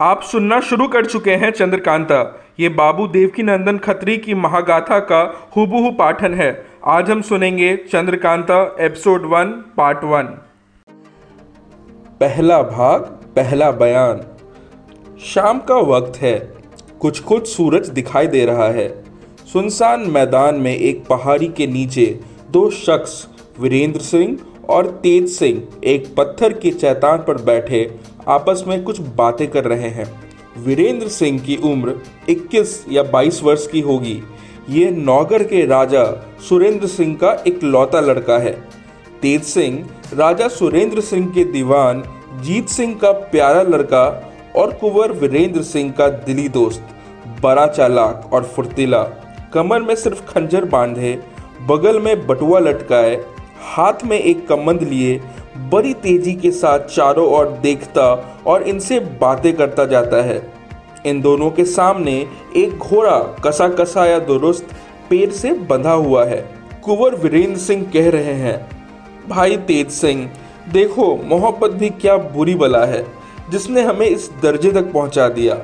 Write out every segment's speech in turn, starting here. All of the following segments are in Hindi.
आप सुनना शुरू कर चुके हैं चंद्रकांता। ये बाबू देवकी नंदन खत्री की महागाथा का हुबहू पाठन है। आज हम सुनेंगे Chandrakanta episode one, part one. पहला भाग, पहला बयान। शाम का वक्त है। कुछ कुछ सूरज दिखाई दे रहा है। सुनसान मैदान में एक पहाड़ी के नीचे दो शख्स, वीरेंद्र सिंह और तेज सिंह, एक पत्थर के चैतान पर बैठे आपस में कुछ बातें कर रहे हैं। वीरेंद्र सिंह की उम्र 21 या 22 वर्ष की होगी। ये नौगर के राजा सुरेंद्र सिंह का एक लौता लड़का है। तेज सिंह, राजा सुरेंद्र सिंह के दीवान, जीत सिंह का प्यारा लड़का और कुंवर वीरेंद्र सिंह का दिली दोस्त, बड़ा चालाक और फुर्तीला। कमर में सिर्फ़ खंजर बांधे, बगल में बटुआ लटकाए, हाथ में एक कमंद लिए बड़ी तेज़ी के साथ चारों ओर देखता और इनसे बातें करता जाता है। इन दोनों के सामने एक घोड़ा कसा कसा या दुरुस्त पेड़ से बंधा हुआ है। कुंवर वीरेंद्र सिंह कह रहे हैं, भाई तेज सिंह, देखो मोहब्बत भी क्या बुरी बला है, जिसने हमें इस दर्जे तक पहुँचा दिया।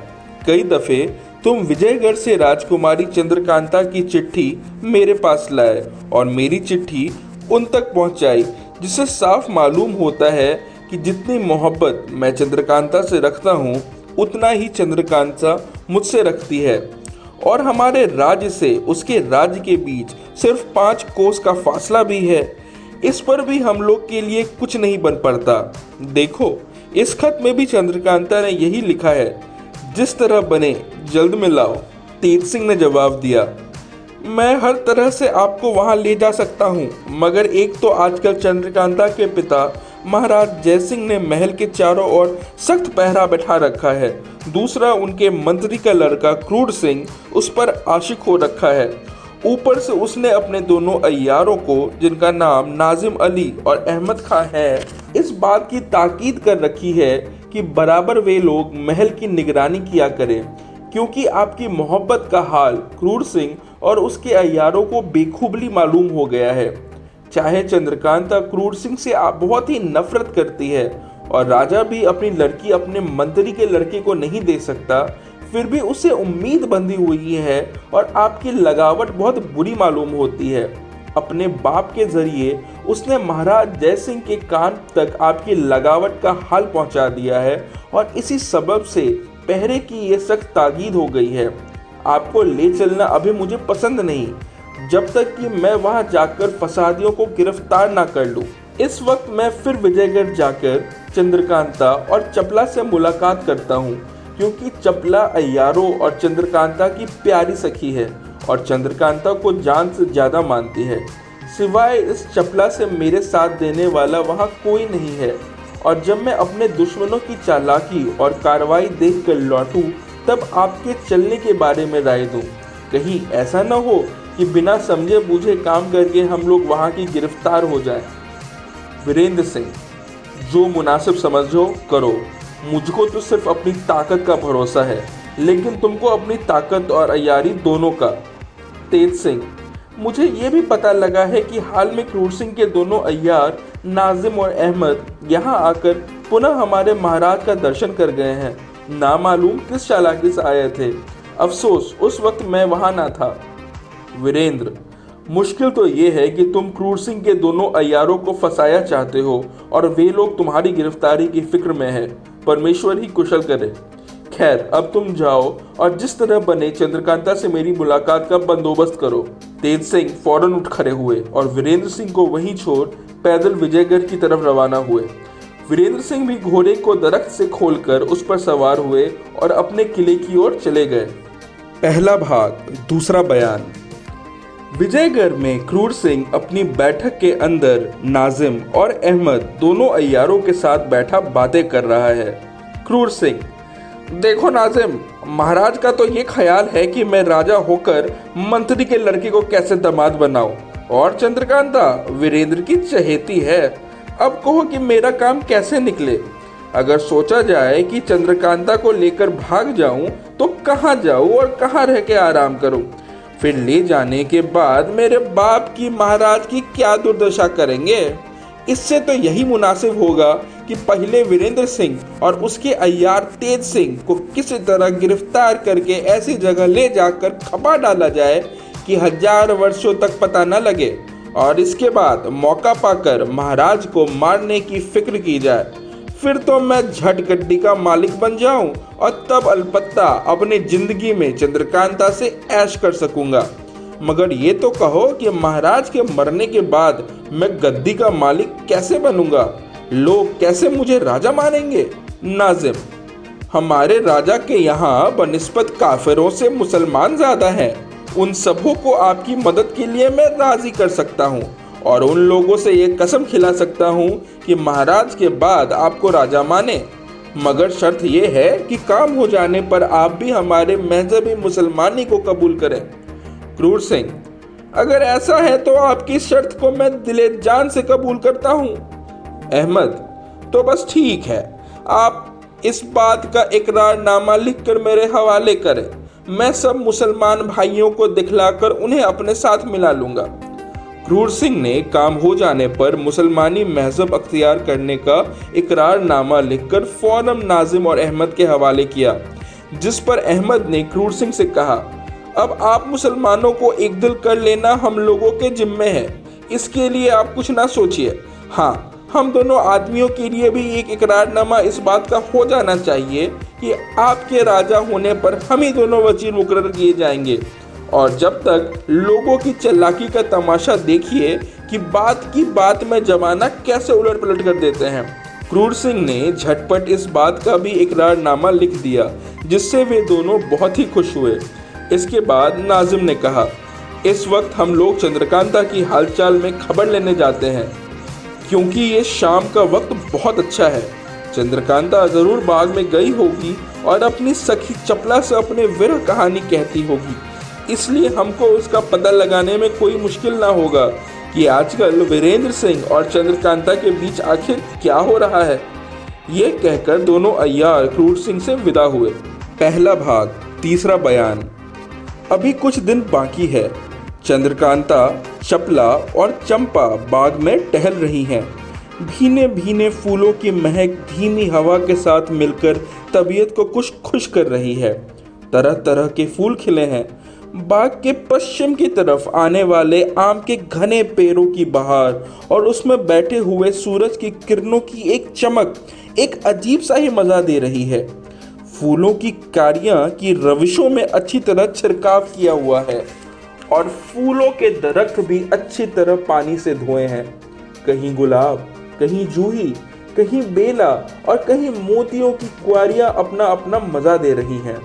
कई दफे तुम विजयगढ़ से राजकुमारी चंद्रकांता की चिट्ठी मेरे पास लाए और मेरी चिट्ठी उन तक पहुंचाई जिससे साफ़ मालूम होता है कि जितनी मोहब्बत मैं चंद्रकांता से रखता हूँ, उतना ही चंद्रकांता मुझसे रखती है। और हमारे राज्य से उसके राज्य के बीच सिर्फ़ पाँच कोस का फासला भी है। इस पर भी हम लोग के लिए कुछ नहीं बन पड़ता। देखो, इस खत में भी चंद्रकांता ने यही लिखा है, जिस तरह बने, जल्द में लाओ। तेज सिंह ने जवाब दिया। मैं हर तरह से आपको वहाँ ले जा सकता हूँ, मगर एक तो आजकल चंद्रकांता के पिता महाराज जयसिंह ने महल के चारों ओर सख्त पहरा बैठा रखा है। दूसरा, उनके मंत्री का लड़का क्रूर सिंह उस पर आशिक हो रखा है। ऊपर से उसने अपने दोनों अयारों को, जिनका नाम नाजिम अली और अहमद खां है, इस बात की ताकीद कर रखी है कि बराबर वे लोग महल की निगरानी किया करें, क्योंकि आपकी मोहब्बत का हाल क्रूर सिंह और उसके अयारों को बेखूबली मालूम हो गया है। चाहे चंद्रकांता क्रूर सिंह से आप बहुत ही नफरत करती है और राजा भी अपनी लड़की अपने मंत्री के लड़के को नहीं दे सकता, फिर भी उसे उम्मीद बंधी हुई है और आपकी लगावट बहुत बुरी मालूम होती है। अपने बाप के ज़रिए उसने महाराज जय सिंह के कान तक आपकी लगावट का हाल पहुँचा दिया है और इसी सबब से पहरे की ये सख्त ताकीद हो गई है। आपको ले चलना अभी मुझे पसंद नहीं। जब तक कि मैं वहाँ जाकर फसादियों को गिरफ़्तार ना कर लूँ। इस वक्त मैं फिर विजयगढ़ जाकर चंद्रकांता और चपला से मुलाकात करता हूँ, क्योंकि चपला अयारो और चंद्रकांता की प्यारी सखी है और चंद्रकांता को जान से ज़्यादा मानती है। सिवाय इस चपला से मेरे साथ देने वाला वहाँ कोई नहीं है। और जब मैं अपने दुश्मनों की चालाकी और कार्रवाई देख कर लौटूं तब आपके चलने के बारे में राय दूँ। कहीं ऐसा न हो कि बिना समझे बूझे काम करके हम लोग वहाँ की गिरफ़्तार हो जाए। वीरेंद्र सिंह, जो मुनासिब समझो, करो। मुझको तो सिर्फ़ अपनी ताकत का भरोसा है, लेकिन तुमको अपनी ताकत और अयारी दोनों का। तेज सिंह, मुझे ये भी पता लगा है कि हाल में क्रूर सिंह के दोनों अयार नाजिम और अहमद, यहाँ आकर पुनः हमारे महाराज का दर्शन कर गए हैं। नामालूम किस चालाकी से आए थे। अफसोस, उस वक्त मैं वहाँ ना था। वीरेंद्र, मुश्किल तो ये है कि तुम क्रूर सिंह के दोनों अयारों को फंसाया चाहते हो और वे लोग तुम्हारी गिरफ्तारी की फ़िक्र में है। परमेश्वर ही कुशल करे। खैर, अब तुम जाओ और जिस तरह बने चंद्रकांता से मेरी मुलाकात का बंदोबस्त करो। तेज सिंह फ़ौरन उठ खड़े हुए और वीरेंद्र सिंह को वहीं छोड़ पैदल विजयगढ़ की तरफ़ रवाना हुए। वीरेंद्र सिंह भी घोड़े को दरख्त से खोलकर उस पर सवार हुए और अपने किले की ओर चले गए। पहला भाग, दूसरा बयान। विजयगढ़ में क्रूर सिंह अपनी बैठक के अंदर नाजिम और अहमद दोनों अयारों के साथ बैठा बातें कर रहा है। क्रूर सिंह, देखो नाजिम, महाराज का तो ये ख्याल है कि मैं राजा होकर मंत्री के लड़के को कैसे दामाद बनाऊँ? और चंद्रकांता, वीरेंद्र की चहेती है। अब कहो कि मेरा काम कैसे निकले? अगर सोचा जाए कि चंद्रकांता को लेकर भाग जाऊँ तो कहाँ जाऊँ और कहाँ रह के आराम करूँ? फिर ले जाने के बाद मेरे बाप की महाराज की क्या दुर्दशा करेंगे? इससे तो यही मुनासिब होगा कि पहले वीरेंद्र सिंह और उसके अयार तेज सिंह को किसी तरह गिरफ़्तार करके ऐसी जगह ले जाकर खपा डाला जाए कि हज़ार वर्षों तक पता न लगे। और इसके बाद मौका पाकर महाराज को मारने की फ़िक्र की जाए। फिर तो मैं झट गड्डी का मालिक बन जाऊँ और तब अलपत्ता अपनी ज़िंदगी में चंद्रकांता से ऐश कर सकूँगा। मगर ये तो कहो कि महाराज के मरने के बाद मैं गद्दी का मालिक कैसे बनूँगा? लोग कैसे मुझे राजा मानेंगे? नाजिम, हमारे राजा के यहाँ बनस्पत काफिरों से मुसलमान ज़्यादा हैं। उन सबों को आपकी मदद के लिए मैं राज़ी कर सकता हूँ और उन लोगों से ये कसम खिला सकता हूँ कि महाराज के बाद आपको राजा माने। मगर शर्त यह है कि काम हो जाने पर आप भी हमारे मजहबी मुसलमानी को कबूल करें। क्रूर सिंह, अगर ऐसा है तो आपकी शर्त को मैं दिले जान से कबूल करता हूँ। अहमद तो बस ठीक है। आप इस बात का इकरारनामा लिखकर मेरे हवाले करें। मैं सब मुसलमान भाइयों को दिखलाकर उन्हें अपने साथ मिला लूँगा। क्रूर सिंह ने काम हो जाने पर मुसलमानी महजब अख्तियार करने का इकरारनामा लिखकर फ़ौरन नाजिम और अहमद के हवाले किया, जिस पर अहमद ने क्रूर सिंह से कहा, अब आप मुसलमानों को एक दिल कर लेना हम लोगों के जिम्मे है। इसके लिए आप कुछ ना सोचिए। हाँ हम दोनों आदमियों के लिए भी एक इकरारनामा इस बात का हो जाना चाहिए कि आपके राजा होने पर हम ही दोनों वज़ीर मुकर किए जाएँगे। और जब तक लोगों की चलाकी का तमाशा देखिए कि बात की बात में जमाना कैसे उलट पलट कर देते हैं। क्रूर सिंह ने झटपट इस बात का भी इकरारनामा लिख दिया, जिससे वे दोनों बहुत ही खुश हुए। इसके बाद नाजिम ने कहा, इस वक्त हम लोग चंद्रकांता की हालचाल में खबर लेने जाते हैं। क्योंकि ये शाम का वक्त बहुत अच्छा है। चंद्रकांता ज़रूर बाग में गई होगी और अपनी सखी चपला से अपने विरह कहानी कहती होगी। इसलिए हमको उसका पता लगाने में कोई मुश्किल ना होगा कि आजकल वीरेंद्र सिंह और चंद्रकांता के बीच आखिर क्या हो रहा है। ये कहकर दोनों अय्यार क्रूर सिंह से विदा हुए। पहला भाग, तीसरा बयान। अभी कुछ दिन बाकी है। चंद्रकांता चपला और चंपा बाग में टहल रही हैं। भीने भीने फूलों की महक धीमी हवा के साथ मिलकर तबीयत को कुछ खुश कर रही है। तरह तरह के फूल खिले हैं। बाग के पश्चिम की तरफ़ आने वाले आम के घने पेड़ों की बहार और उसमें बैठे हुए सूरज की किरणों की एक चमक एक अजीब सा ही मज़ा दे रही है। फूलों की कारियाँ की रविशों में अच्छी तरह छिड़काव किया हुआ है। और फूलों के दरख्त भी अच्छी तरह पानी से धोए हैं। कहीं गुलाब, कहीं जूही, कहीं बेला और कहीं मोतियों की कुआरियाँ अपना अपना मज़ा दे रही हैं।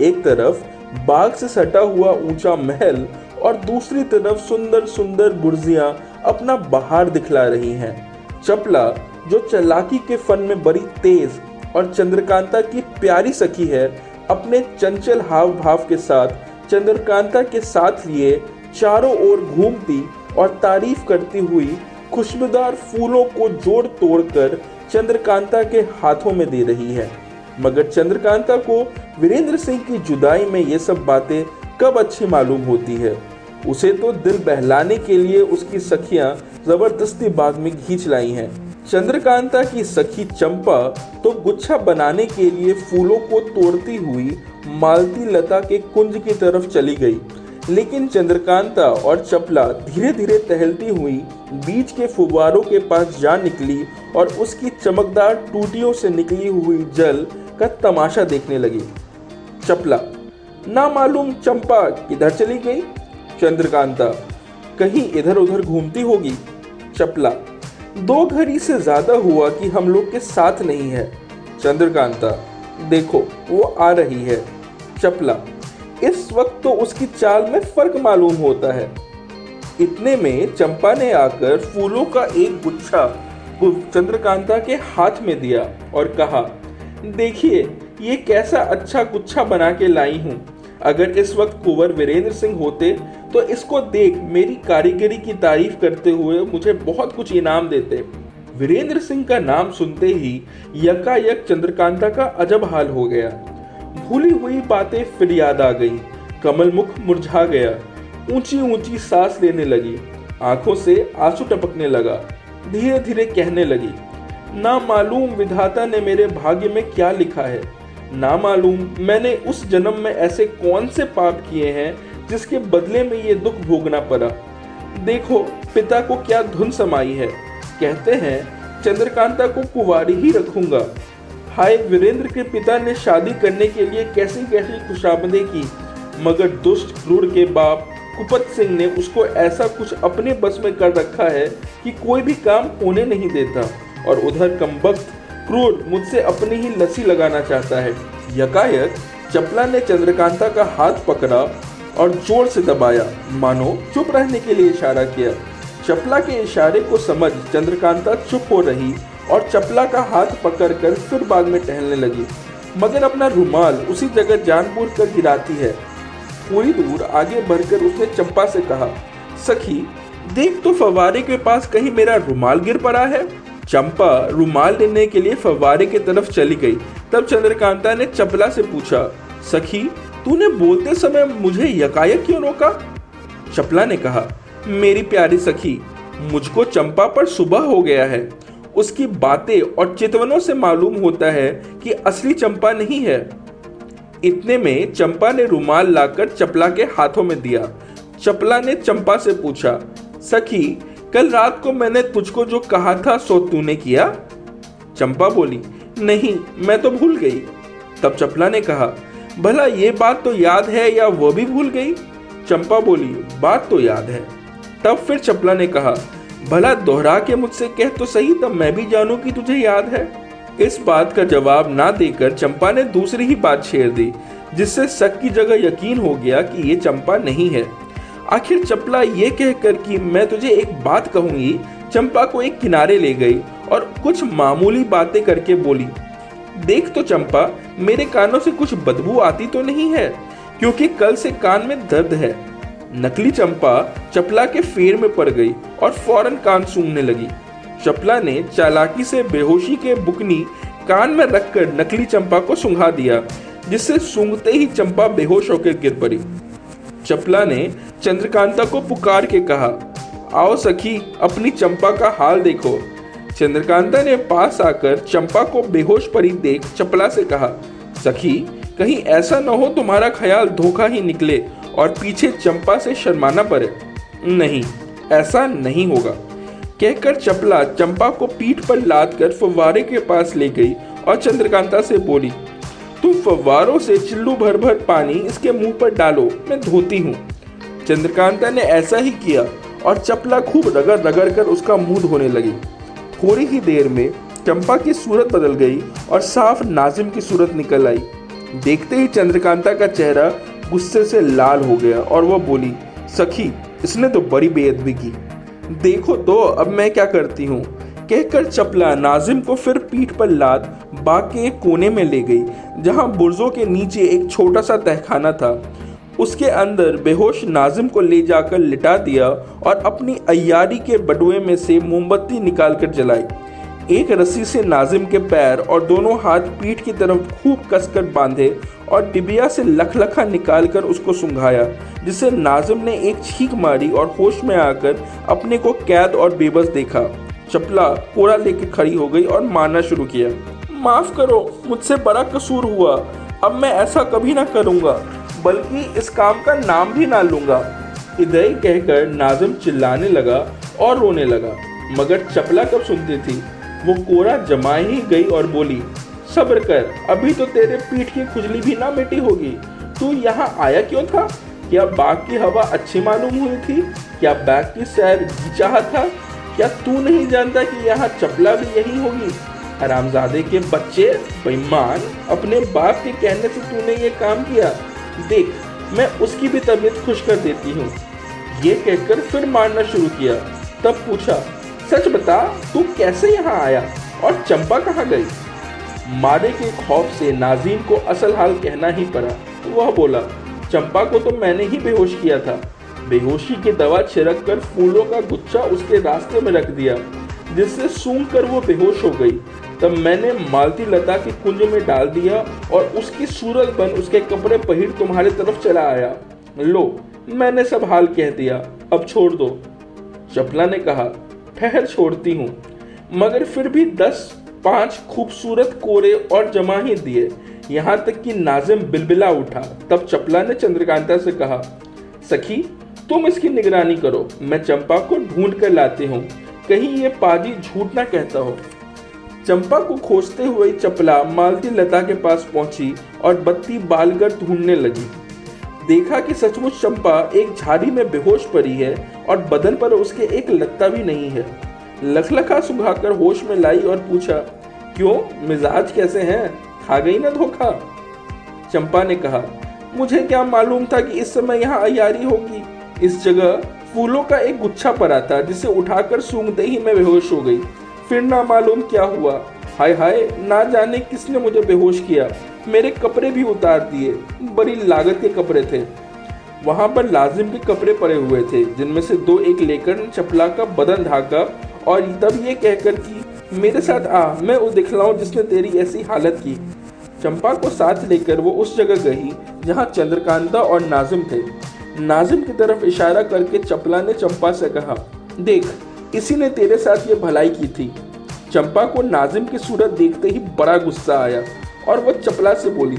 एक तरफ़ बाग से सटा हुआ ऊँचा महल और दूसरी तरफ़ सुंदर सुंदर बुर्जियाँ अपना बहार दिखला रही हैं। चपला, जो चलाकी के फन में बड़ी तेज और चंद्रकांता की प्यारी सखी है, अपने चंचल हाव भाव के साथ चंद्रकांता के साथ लिए चारों ओर घूमती और तारीफ़ करती हुई खुशबूदार फूलों को जोड़ तोड़ कर चंद्रकांता के हाथों में दे रही है। मगर चंद्रकांता को वीरेंद्र सिंह की जुदाई में ये सब बातें कब अच्छी मालूम होती है? उसे तो दिल बहलाने के लिए उसकी सखियाँ ज़बरदस्ती बाग में खींच लाई हैं। चंद्रकांता की सखी चंपा तो गुच्छा बनाने के लिए फूलों को तोड़ती हुई मालती लता के कुंज की तरफ़ चली गई। लेकिन चंद्रकांता और चपला धीरे धीरे टहलती हुई बीच के फुवारों के पास जा निकली और उसकी चमकदार टूटियों से निकली हुई जल का तमाशा देखने लगी। चपला, ना मालूम चंपा किधर चली गई? चंद्रकांता, कहीं इधर उधर घूमती होगी? चपला, दो घड़ी से ज़्यादा हुआ कि हम लोग के साथ नहीं है। चंद्रकांता, देखो, वो आ रही है। चपला। इस वक्त तो उसकी चाल में फ़र्क मालूम होता है। इतने में चंपा ने आकर फूलों का एक गुच्छा चंद्रकांता के हाथ में दिया और कहा, देखिए, ये कैसा अच्छा गुच्छा बना के लाई हूँ। अगर इस वक्त कुंवर वीरेंद्र सिंह होते तो इसको देख मेरी कारीगरी की तारीफ़ करते हुए मुझे बहुत कुछ इनाम देते। वीरेंद्र सिंह का नाम सुनते ही यकायक चंद्रकांता का अजब हाल हो गया। भूली हुई बातें फिर याद आ गई। कमल मुख मुरझा गया। ऊँची ऊँची सांस लेने लगी। आँखों से आँसू टपकने लगा। धीरे धीरे कहने लगी, ना मालूम विधाता ने मेरे भाग्य में क्या लिखा है। ना मालूम मैंने उस जन्म में ऐसे कौन से पाप किए हैं जिसके बदले में ये दुख भोगना पड़ा। देखो, पिता को क्या धुन समाई है। कहते हैं, चंद्रकांता को कुवारी ही रखूँगा। हाय वीरेंद्र के पिता ने शादी करने के लिए कैसी कैसी खुशामदें की, मगर दुष्ट क्रूर के बाप कुपत सिंह ने उसको ऐसा कुछ अपने बस में कर रखा है कि कोई भी काम होने नहीं देता और उधर कमबख्त क्रूर मुझसे अपनी ही लस्सी लगाना चाहता है। यकायक चपला ने चंद्रकांता का हाथ पकड़ा और ज़ोर से दबाया। मानो, चुप रहने के लिए इशारा किया। चपला के इशारे को समझ चंद्रकांता चुप हो रही और चपला का हाथ पकड़कर फिर बाद में टहलने लगी। मगर अपना रुमाल उसी जगह जानबूझ कर गिराती है। थोड़ी दूर आगे बढ़कर उसने चंपा से कहा, सखी, देख तो फवारे के पास कहीं मेरा रुमाल गिर पड़ा है? चंपा रुमाल लेने के लिए फवारे की तरफ़ चली गई। तब चंद्रकांता ने चपला से पूछा, सखी, तूने बोलते समय मुझे यकायक क्यों रोका? चपला ने कहा, मेरी प्यारी सखी, मुझको चंपा पर सुबह हो गया है। उसकी बातें और चितवनों से मालूम होता है कि असली चंपा नहीं है। इतने में चंपा ने रुमाल लाकर चपला के हाथों में दिया। चपला ने चंपा से पूछा, सखी, कल रात को मैंने तुझको जो कहा था सो तूने किया? चंपा बोली, नहीं, मैं तो भूल गई। तब चपला ने कहा, भला ये बात तो याद है या वो भी भूल गई? चंपा बोली, बात तो याद है। तब फिर चपला ने कहा भला दोहरा के मुझसे कह तो सही, तब मैं भी जानू कि तुझे याद है। इस बात का जवाब ना देकर चंपा ने दूसरी ही बात छेड़ दी, जिससे शक की जगह यकीन हो गया कि ये चंपा नहीं है। आखिर चपला ये कहकर कि मैं तुझे एक बात कहूँगी, चंपा को एक किनारे ले गई और कुछ मामूली बातें करके बोली, देख तो चंपा, मेरे कानों से कुछ बदबू आती तो नहीं है, क्योंकि कल से कान में दर्द है। नकली चंपा चपला के फेर में पड़ गई और फ़ौरन कान सूंघने लगी। चपला ने चालाकी से बेहोशी के बुकनी कान में रखकर नकली चंपा को सुंघा दिया, जिससे सूंघते ही चंपा बेहोश होकर गिर पड़ी। चपला ने चंद्रकांता को पुकार के कहा, आओ सखी, अपनी चंपा का हाल देखो। चंद्रकांता ने पास आकर चंपा को बेहोश पड़ी देख चपला से कहा, सखी, कहीं ऐसा न हो तुम्हारा ख्याल धोखा ही निकले और पीछे चंपा से शर्माना पड़े। नहीं, ऐसा नहीं होगा। कहकर चपला चंपा को पीठ पर लाद कर फव्वारे के पास ले गई और चंद्रकांता से बोली तुम फव्वारों से चिल्लू भर भर पानी इसके मुँह पर डालो, मैं धोती हूँ। चंद्रकांता ने ऐसा ही किया और चपला खूब रगड़ रगड़ कर उसका मुँह धोने लगी। थोड़ी ही देर में चंपा की सूरत बदल गई और साफ़ नाजिम की सूरत निकल आई। देखते ही चंद्रकांता का चेहरा गुस्से से लाल हो गया और वह बोली, सखी, इसने तो बड़ी बेअदबी की। देखो तो अब मैं क्या करती हूँ? कहकर चपला नाजिम को फिर पीठ पर लाद बाग के एक कोने में ले गई, जहाँ बुर्जों के नीचे एक छोटा सा तहखाना था। उसके अंदर बेहोश नाजिम को ले जाकर लिटा दिया और अपनी अयारी के बटुए में से मोमबत्ती निकालकर जलाई। एक रस्सी से नाजिम के पैर और दोनों हाथ पीठ की तरफ़ खूब कसकर बांधे और डिबिया से लखलखा निकालकर उसको सुंघाया, जिससे नाजिम ने एक छींक मारी और होश में आकर अपने को कैद और बेबस देखा। चपला कोड़ा लेके खड़ी हो गई और मारना शुरू किया। माफ़ करो, मुझसे बड़ा कसूर हुआ। अब मैं ऐसा कभी ना करूँगा, बल्कि इस काम का नाम भी ना लूँगा। इधर कहकर नाजिम चिल्लाने लगा और रोने लगा, मगर चपला कब सुनती थी? वो कोरा जमा ही गई और बोली, सब्र कर, अभी तो तेरे पीठ की खुजली भी ना मिटी होगी। तू यहाँ आया क्यों था? क्या बाग की हवा अच्छी मालूम हुई थी? क्या बाग की सैर चाह था? क्या तू नहीं जानता कि यहाँ चपला भी यही होगी? हरामजादे के बच्चे, बेईमान, अपने बाप के कहने से तूने ये काम किया। देख, मैं उसकी भी तबीयत खुश कर देती हूँ। ये कहकर फिर मारना शुरू किया। तब पूछा सच बता, तू कैसे यहाँ आया और चंपा कहाँ गई? मारे के खौफ से नाजीम को असल हाल कहना ही पड़ा। वह बोला, चंपा को तो मैंने ही बेहोश किया था। बेहोशी की दवा छिड़क कर फूलों का गुच्छा उसके रास्ते में रख दिया, जिससे सूंघ कर वो बेहोश हो गई। तब मैंने मालती लता के कुंज में डाल दिया और उसकी सूरत बन उसके कपड़े पहिर तुम्हारे तरफ़ चला आया। लो, मैंने सब हाल कह दिया। अब छोड़ दो। चपला ने कहा ठहर छोड़ती हूँ। मगर फिर भी दस, पाँच खूबसूरत कोरे और जमा ही दिए। यहाँ तक कि नाजिम बिलबिला उठा। तब चपला ने चंद्रकांता से कहा, सखी, तुम इसकी निगरानी करो। मैं चंपा को ढूंढ कर लाती हूँ। कहीं ये पाजी झूठ ना कहता हो। चंपा को खोजते हुए चपला मालती लता के पास पहुँची और बत्ती बालकर ढूँढने लगी। देखा कि सचमुच चंपा एक झाड़ी में बेहोश पड़ी है और बदन पर उसके एक लत्ता भी नहीं है। लखलखा सुखाकर होश में लाई और पूछा, क्यों? मिजाज कैसे हैं? खा गई ना धोखा? चंपा ने कहा, मुझे क्या मालूम था कि इस समय यहाँ अयारी होगी। इस जगह फूलों का एक गुच्छा पड़ा था जिसे उठाकर सूंघते ही मैं बेहोश हो गई। फिर ना मालूम क्या हुआ। हाय हाय, ना जाने किसने मुझे बेहोश किया। मेरे कपड़े भी उतार दिए, बड़ी लागत के कपड़े थे। वहाँ पर लाजिम के कपड़े पड़े हुए थे, जिनमें से दो एक लेकर चपला का बदन ढाका और तब ये कहकर कि, मेरे साथ आ, मैं वो दिखलाऊं जिसने तेरी ऐसी हालत की। चंपा को साथ लेकर वो उस जगह गई, जहाँ चंद्रकांता और नाजिम थे। नाजिम की तरफ़ इशारा करके चपला ने चंपा से कहा, देख, इसी ने तेरे साथ ये भलाई की थी। चंपा को नाजिम की सूरत देखते ही बड़ा गुस्सा आया और वह चपला से बोली,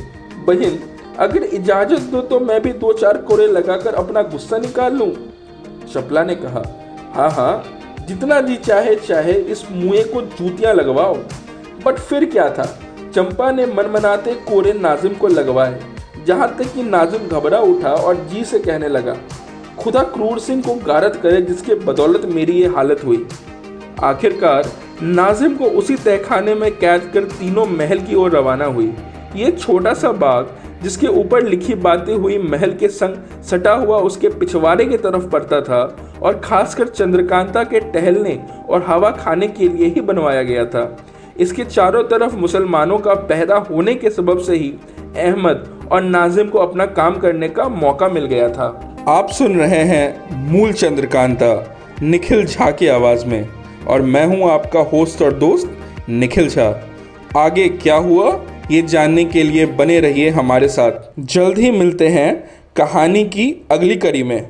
बहन, अगर इजाज़त दो तो मैं भी दो चार कोड़े लगाकर अपना गुस्सा निकाल लूँ? चपला ने कहा हाँ हाँ जितना जी चाहे चाहे इस मुए को जूतियाँ लगवाओ। बट फिर क्या था, चंपा ने मनमनाते कोरे नाजिम को लगवाए, जहाँ तक कि नाजिम घबरा उठा और जी से कहने लगा, खुदा क्रूर सिंह को गारत करे जिसके बदौलत मेरी ये हालत हुई। आखिरकार नाजिम को उसी तहखाने में कैद कर तीनों महल की ओर रवाना हुई। ये छोटा सा बाग, जिसके ऊपर लिखी बातें हुई, महल के संग सटा हुआ उसके पिछवाड़े की तरफ़ पड़ता था और खासकर चंद्रकांता के टहलने और हवा खाने के लिए ही बनवाया गया था। इसके चारों तरफ़ मुसलमानों का पैदा होने के सबब से ही अहमद और नाजिम को अपना काम करने का मौका मिल गया था। आप सुन रहे हैं मूल चंद्रकांता, निखिल झा की आवाज़ में। और मैं हूँ आपका होस्ट और दोस्त निखिल झा। आगे क्या हुआ, ये जानने के लिए बने रहिए हमारे साथ। जल्द ही मिलते हैं कहानी की अगली कड़ी में।